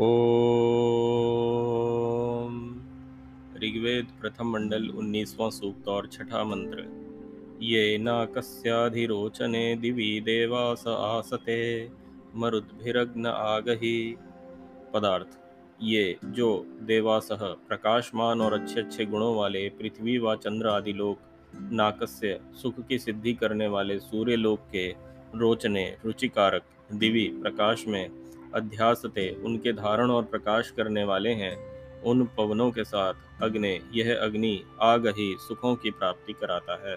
ओम। ऋग्वेद प्रथम मंडल उन्नीसवां सूक्त और छठा मंत्र। ये न कस्याधिरोचने दिवि देवास आसते, मरुद्भिरग्न आगहि। पदार्थ। ये जो देवासह प्रकाशमान और अच्छे अच्छे गुणों वाले पृथ्वी व चंद्र आदि लोक नाकस्य सुख की सिद्धि करने वाले सूर्य लोक के रोचने रुचिकारक दिवि प्रकाश में अध्यासते उनके धारण और प्रकाश करने वाले हैं, उन पवनों के साथ अग्नि, यह अग्नि आग ही सुखों की प्राप्ति कराता है।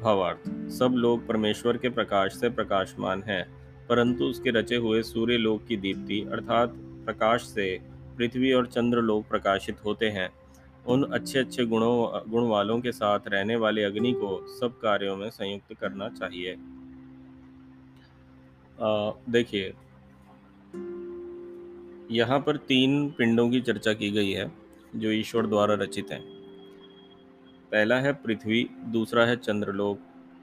भावार्थ, सब लोग परमेश्वर के प्रकाश से प्रकाशमान हैं, परंतु उसके रचे हुए सूर्य लोक की दीप्ति अर्थात प्रकाश से पृथ्वी और चंद्र लोग प्रकाशित होते हैं। उन अच्छे अच्छे गुणों, गुण वालों के साथ रहने वाले अग्नि को सब कार्यों में संयुक्त करना चाहिए। देखिए यहाँ पर तीन पिंडों की चर्चा की गई है, जो ईश्वर द्वारा रचित हैं। पहला है पृथ्वी, दूसरा है चंद्रलोक,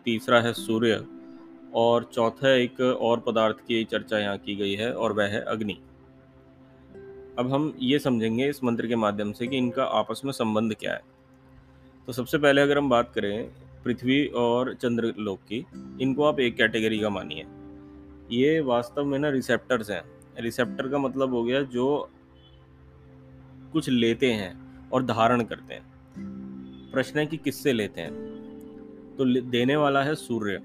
तीसरा है सूर्य, और चौथा एक और पदार्थ की चर्चा यहाँ की गई है, और वह है अग्नि। अब हम ये समझेंगे इस मंत्र के माध्यम से कि इनका आपस में संबंध क्या है। तो सबसे पहले अगर हम बात करें पृथ्वी और चंद्रलोक की, इनको आप एक कैटेगरी का मानिए। ये वास्तव में ना रिसेप्टर्स हैं। रिसेप्टर का मतलब हो गया जो कुछ लेते हैं और धारण करते हैं। प्रश्न है कि किससे लेते हैं? तो देने वाला है सूर्य।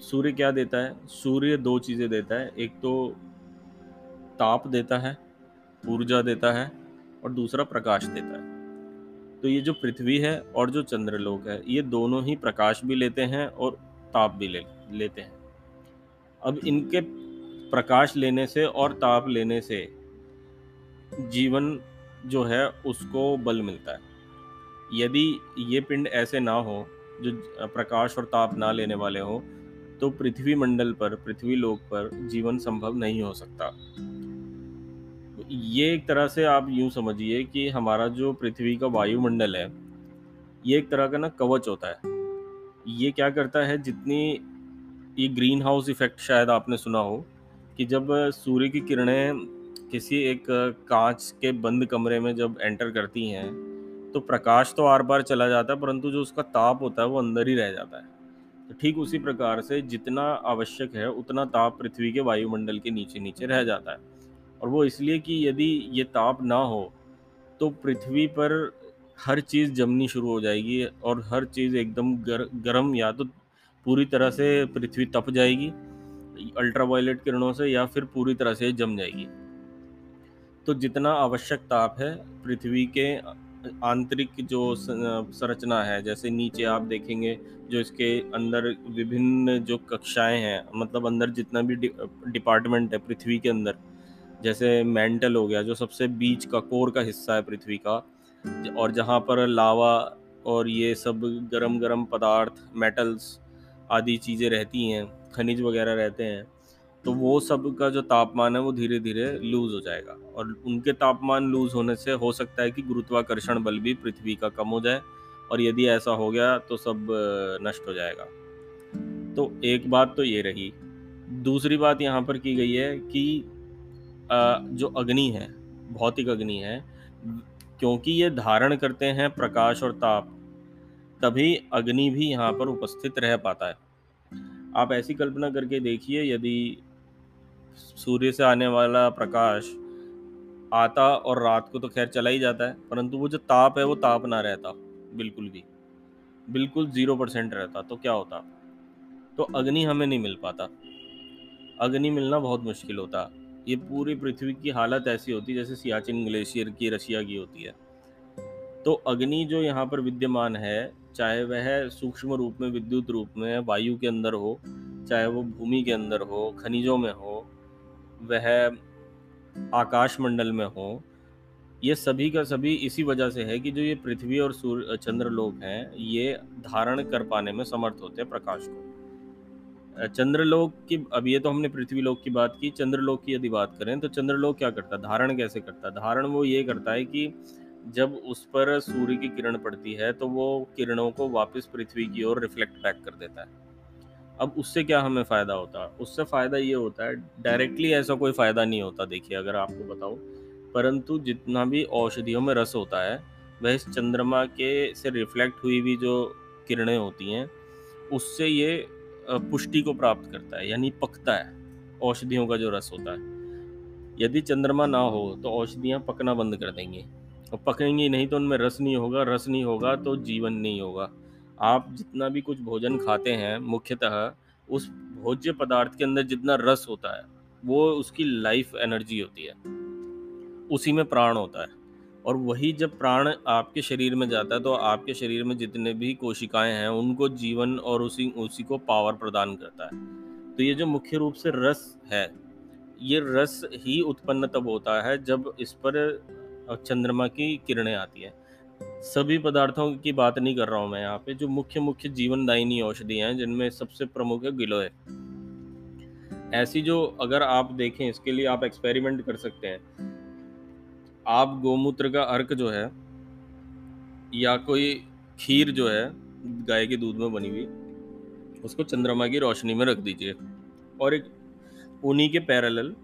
सूर्य क्या देता है? सूर्य दो चीज़ें देता है। एक तो ताप देता है, ऊर्जा देता है और दूसरा प्रकाश देता है। तो ये जो पृथ्वी है और जो चंद्रलोक है, ये दोनों ही प्रकाश भी लेते हैं और ताप भी ले, लेते हैं। अब इनके प्रकाश लेने से और ताप लेने से जीवन जो है उसको बल मिलता है। यदि ये पिंड ऐसे ना हो, जो प्रकाश और ताप ना लेने वाले हो तो पृथ्वी मंडल पर, पृथ्वी लोक पर जीवन संभव नहीं हो सकता। ये एक तरह से आप यूँ समझिए कि हमारा जो पृथ्वी का वायुमंडल है, ये एक तरह का ना कवच होता है। ये क्या करता है, जितनी ये ग्रीन हाउस इफ़ेक्ट शायद आपने सुना हो कि जब सूर्य की किरणें किसी एक कांच के बंद कमरे में जब एंटर करती हैं तो प्रकाश तो आर पार चला जाता है परंतु जो उसका ताप होता है वो अंदर ही रह जाता है। तो ठीक उसी प्रकार से जितना आवश्यक है उतना ताप पृथ्वी के वायुमंडल के नीचे नीचे रह जाता है। और वो इसलिए कि यदि ये ताप ना हो तो पृथ्वी पर हर चीज़ जमनी शुरू हो जाएगी और हर चीज़ एकदम गर, गर्म या तो पूरी तरह से पृथ्वी तप जाएगी। अल्ट्रावायलेट किरणों से या फिर पूरी तरह से जम जाएगी। तो जितना आवश्यक ताप है, पृथ्वी के आंतरिक जो संरचना है, जैसे नीचे आप देखेंगे, जो इसके अंदर विभिन्न जो कक्षाएँ हैं मतलब अंदर जितना भी डिपार्टमेंट है पृथ्वी के अंदर, जैसे मेंटल हो गया, जो सबसे बीच का, कोर का हिस्सा है पृथ्वी का, और जहाँ पर लावा और ये सब गरम गरम पदार्थ मेटल्स आदि चीज़ें रहती हैं खनिज वगैरह रहते हैं तो वो सब का जो तापमान है वो धीरे धीरे लूज हो जाएगा। और उनके तापमान लूज होने से हो सकता है कि गुरुत्वाकर्षण बल भी पृथ्वी का कम हो जाए और यदि ऐसा हो गया तो सब नष्ट हो जाएगा। तो एक बात तो ये रही। दूसरी बात यहाँ पर की गई है कि जो अग्नि है, भौतिक अग्नि है, क्योंकि ये धारण करते हैं प्रकाश और ताप, तभी अग्नि भी यहाँ पर उपस्थित रह पाता है। आप ऐसी कल्पना करके देखिए, यदि सूर्य से आने वाला प्रकाश आता और रात को तो खैर चला ही जाता है, परंतु वो जो ताप है, वो ताप ना रहता बिल्कुल भी। बिल्कुल ज़ीरो परसेंट रहता तो क्या होता? तो अग्नि हमें नहीं मिल पाता। अग्नि मिलना बहुत मुश्किल होता। ये पूरी पृथ्वी की हालत ऐसी होती, जैसे सियाचिन ग्लेशियर की, रशिया की होती है। तो अग्नि जो यहाँ पर विद्यमान है चाहे वह सूक्ष्म रूप में, विद्युत रूप में, वायु के अंदर हो, चाहे वो भूमि के अंदर हो, खनिजों में हो, वह आकाश मंडल में हो, ये सभी का सभी इसी वजह से है कि जो ये पृथ्वी और सूर्य चंद्र लोक हैं, ये धारण कर पाने में समर्थ होते हैं प्रकाश को। चंद्रलोक की, अब ये तो हमने पृथ्वी लोक की बात की चंद्रलोक की यदि बात करें तो चंद्रलोक क्या करता है धारण कैसे करता? है धारण वो ये करता है कि जब उस पर सूर्य की किरण पड़ती है तो वो किरणों को वापस पृथ्वी की ओर रिफ्लेक्ट बैक कर देता है। अब उससे क्या हमें फ़ायदा होता? है उससे फ़ायदा ये होता है डायरेक्टली ऐसा कोई फ़ायदा नहीं होता, देखिए, अगर आपको बताओ परंतु जितना भी औषधियों में रस होता है, वह इस चंद्रमा के से रिफ्लेक्ट हुई भी जो किरणें होती हैं, उससे ये पुष्टि को प्राप्त करता है, यानी पकता है, औषधियों का जो रस होता है। यदि चंद्रमा ना हो तो औषधियाँ पकना बंद कर देंगी। और पकेंगी नहीं तो उनमें रस नहीं होगा, रस नहीं होगा तो जीवन नहीं होगा। आप जितना भी कुछ भोजन खाते हैं, मुख्यतः उस भोज्य पदार्थ के अंदर जितना रस होता है, वो उसकी लाइफ एनर्जी होती है। उसी में प्राण होता है। और वही जब प्राण आपके शरीर में जाता है तो आपके शरीर में जितने भी कोशिकाएँ हैं, उनको जीवन और उसी उसी को पावर प्रदान करता है। तो ये जो मुख्य रूप से रस है, ये रस ही उत्पन्न तब होता है जब इस पर चंद्रमा की किरणें आती है। सभी पदार्थों की बात नहीं कर रहा हूँ मैं यहाँ पे, जो मुख्य मुख्य जीवनदायिनी औषधि हैं, जिनमें सबसे प्रमुख है गिलोय। ऐसी जो अगर आप देखें, इसके लिए आप एक्सपेरिमेंट कर सकते हैं। आप गोमूत्र का अर्क जो है, या कोई खीर जो है, गाय के दूध में बनी हुई, उसको चंद्रमा की रोशनी में रख दीजिए। और एक उन्हीं के पैरेलल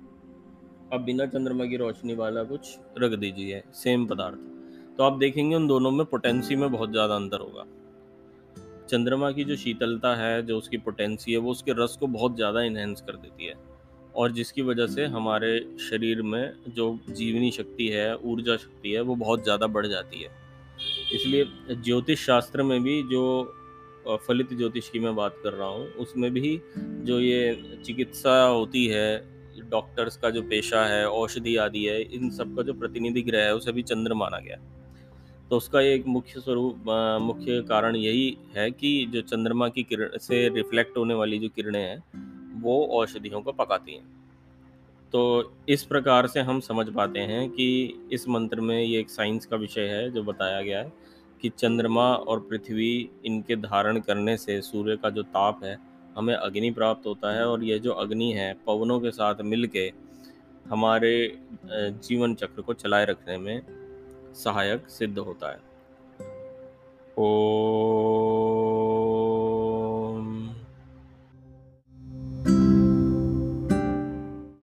अब बिना चंद्रमा की रोशनी वाला कुछ रख दीजिए सेम पदार्थ। तो आप देखेंगे उन दोनों में पोटेंसी में बहुत ज़्यादा अंतर होगा। चंद्रमा की जो शीतलता है, जो उसकी पोटेंसी है, वो उसके रस को बहुत ज़्यादा इन्हेंस कर देती है। और जिसकी वजह से हमारे शरीर में जो जीवनी शक्ति है, ऊर्जा शक्ति है, वो बहुत ज़्यादा बढ़ जाती है। इसलिए ज्योतिष शास्त्र में भी जो फलित ज्योतिष की मैं बात कर रहा हूँ, उसमें भी जो ये चिकित्सा होती है डॉक्टर्स का जो पेशा है, औषधि आदि है, इन सब का जो प्रतिनिधि ग्रह है, उसे भी चंद्र माना गया। तो उसका एक मुख्य स्वरूप मुख्य कारण यही है कि जो चंद्रमा की किरण, से रिफ्लेक्ट होने वाली जो किरणें हैं, वो औषधियों को पकाती हैं। तो इस प्रकार से हम समझ पाते हैं कि इस मंत्र में ये एक साइंस का विषय है, जो बताया गया है कि चंद्रमा और पृथ्वी इनके धारण करने से सूर्य का जो ताप है हमें अग्नि प्राप्त होता है और यह जो अग्नि है, पवनों के साथ मिल के हमारे जीवन चक्र को चलाए रखने में सहायक सिद्ध होता है। ओ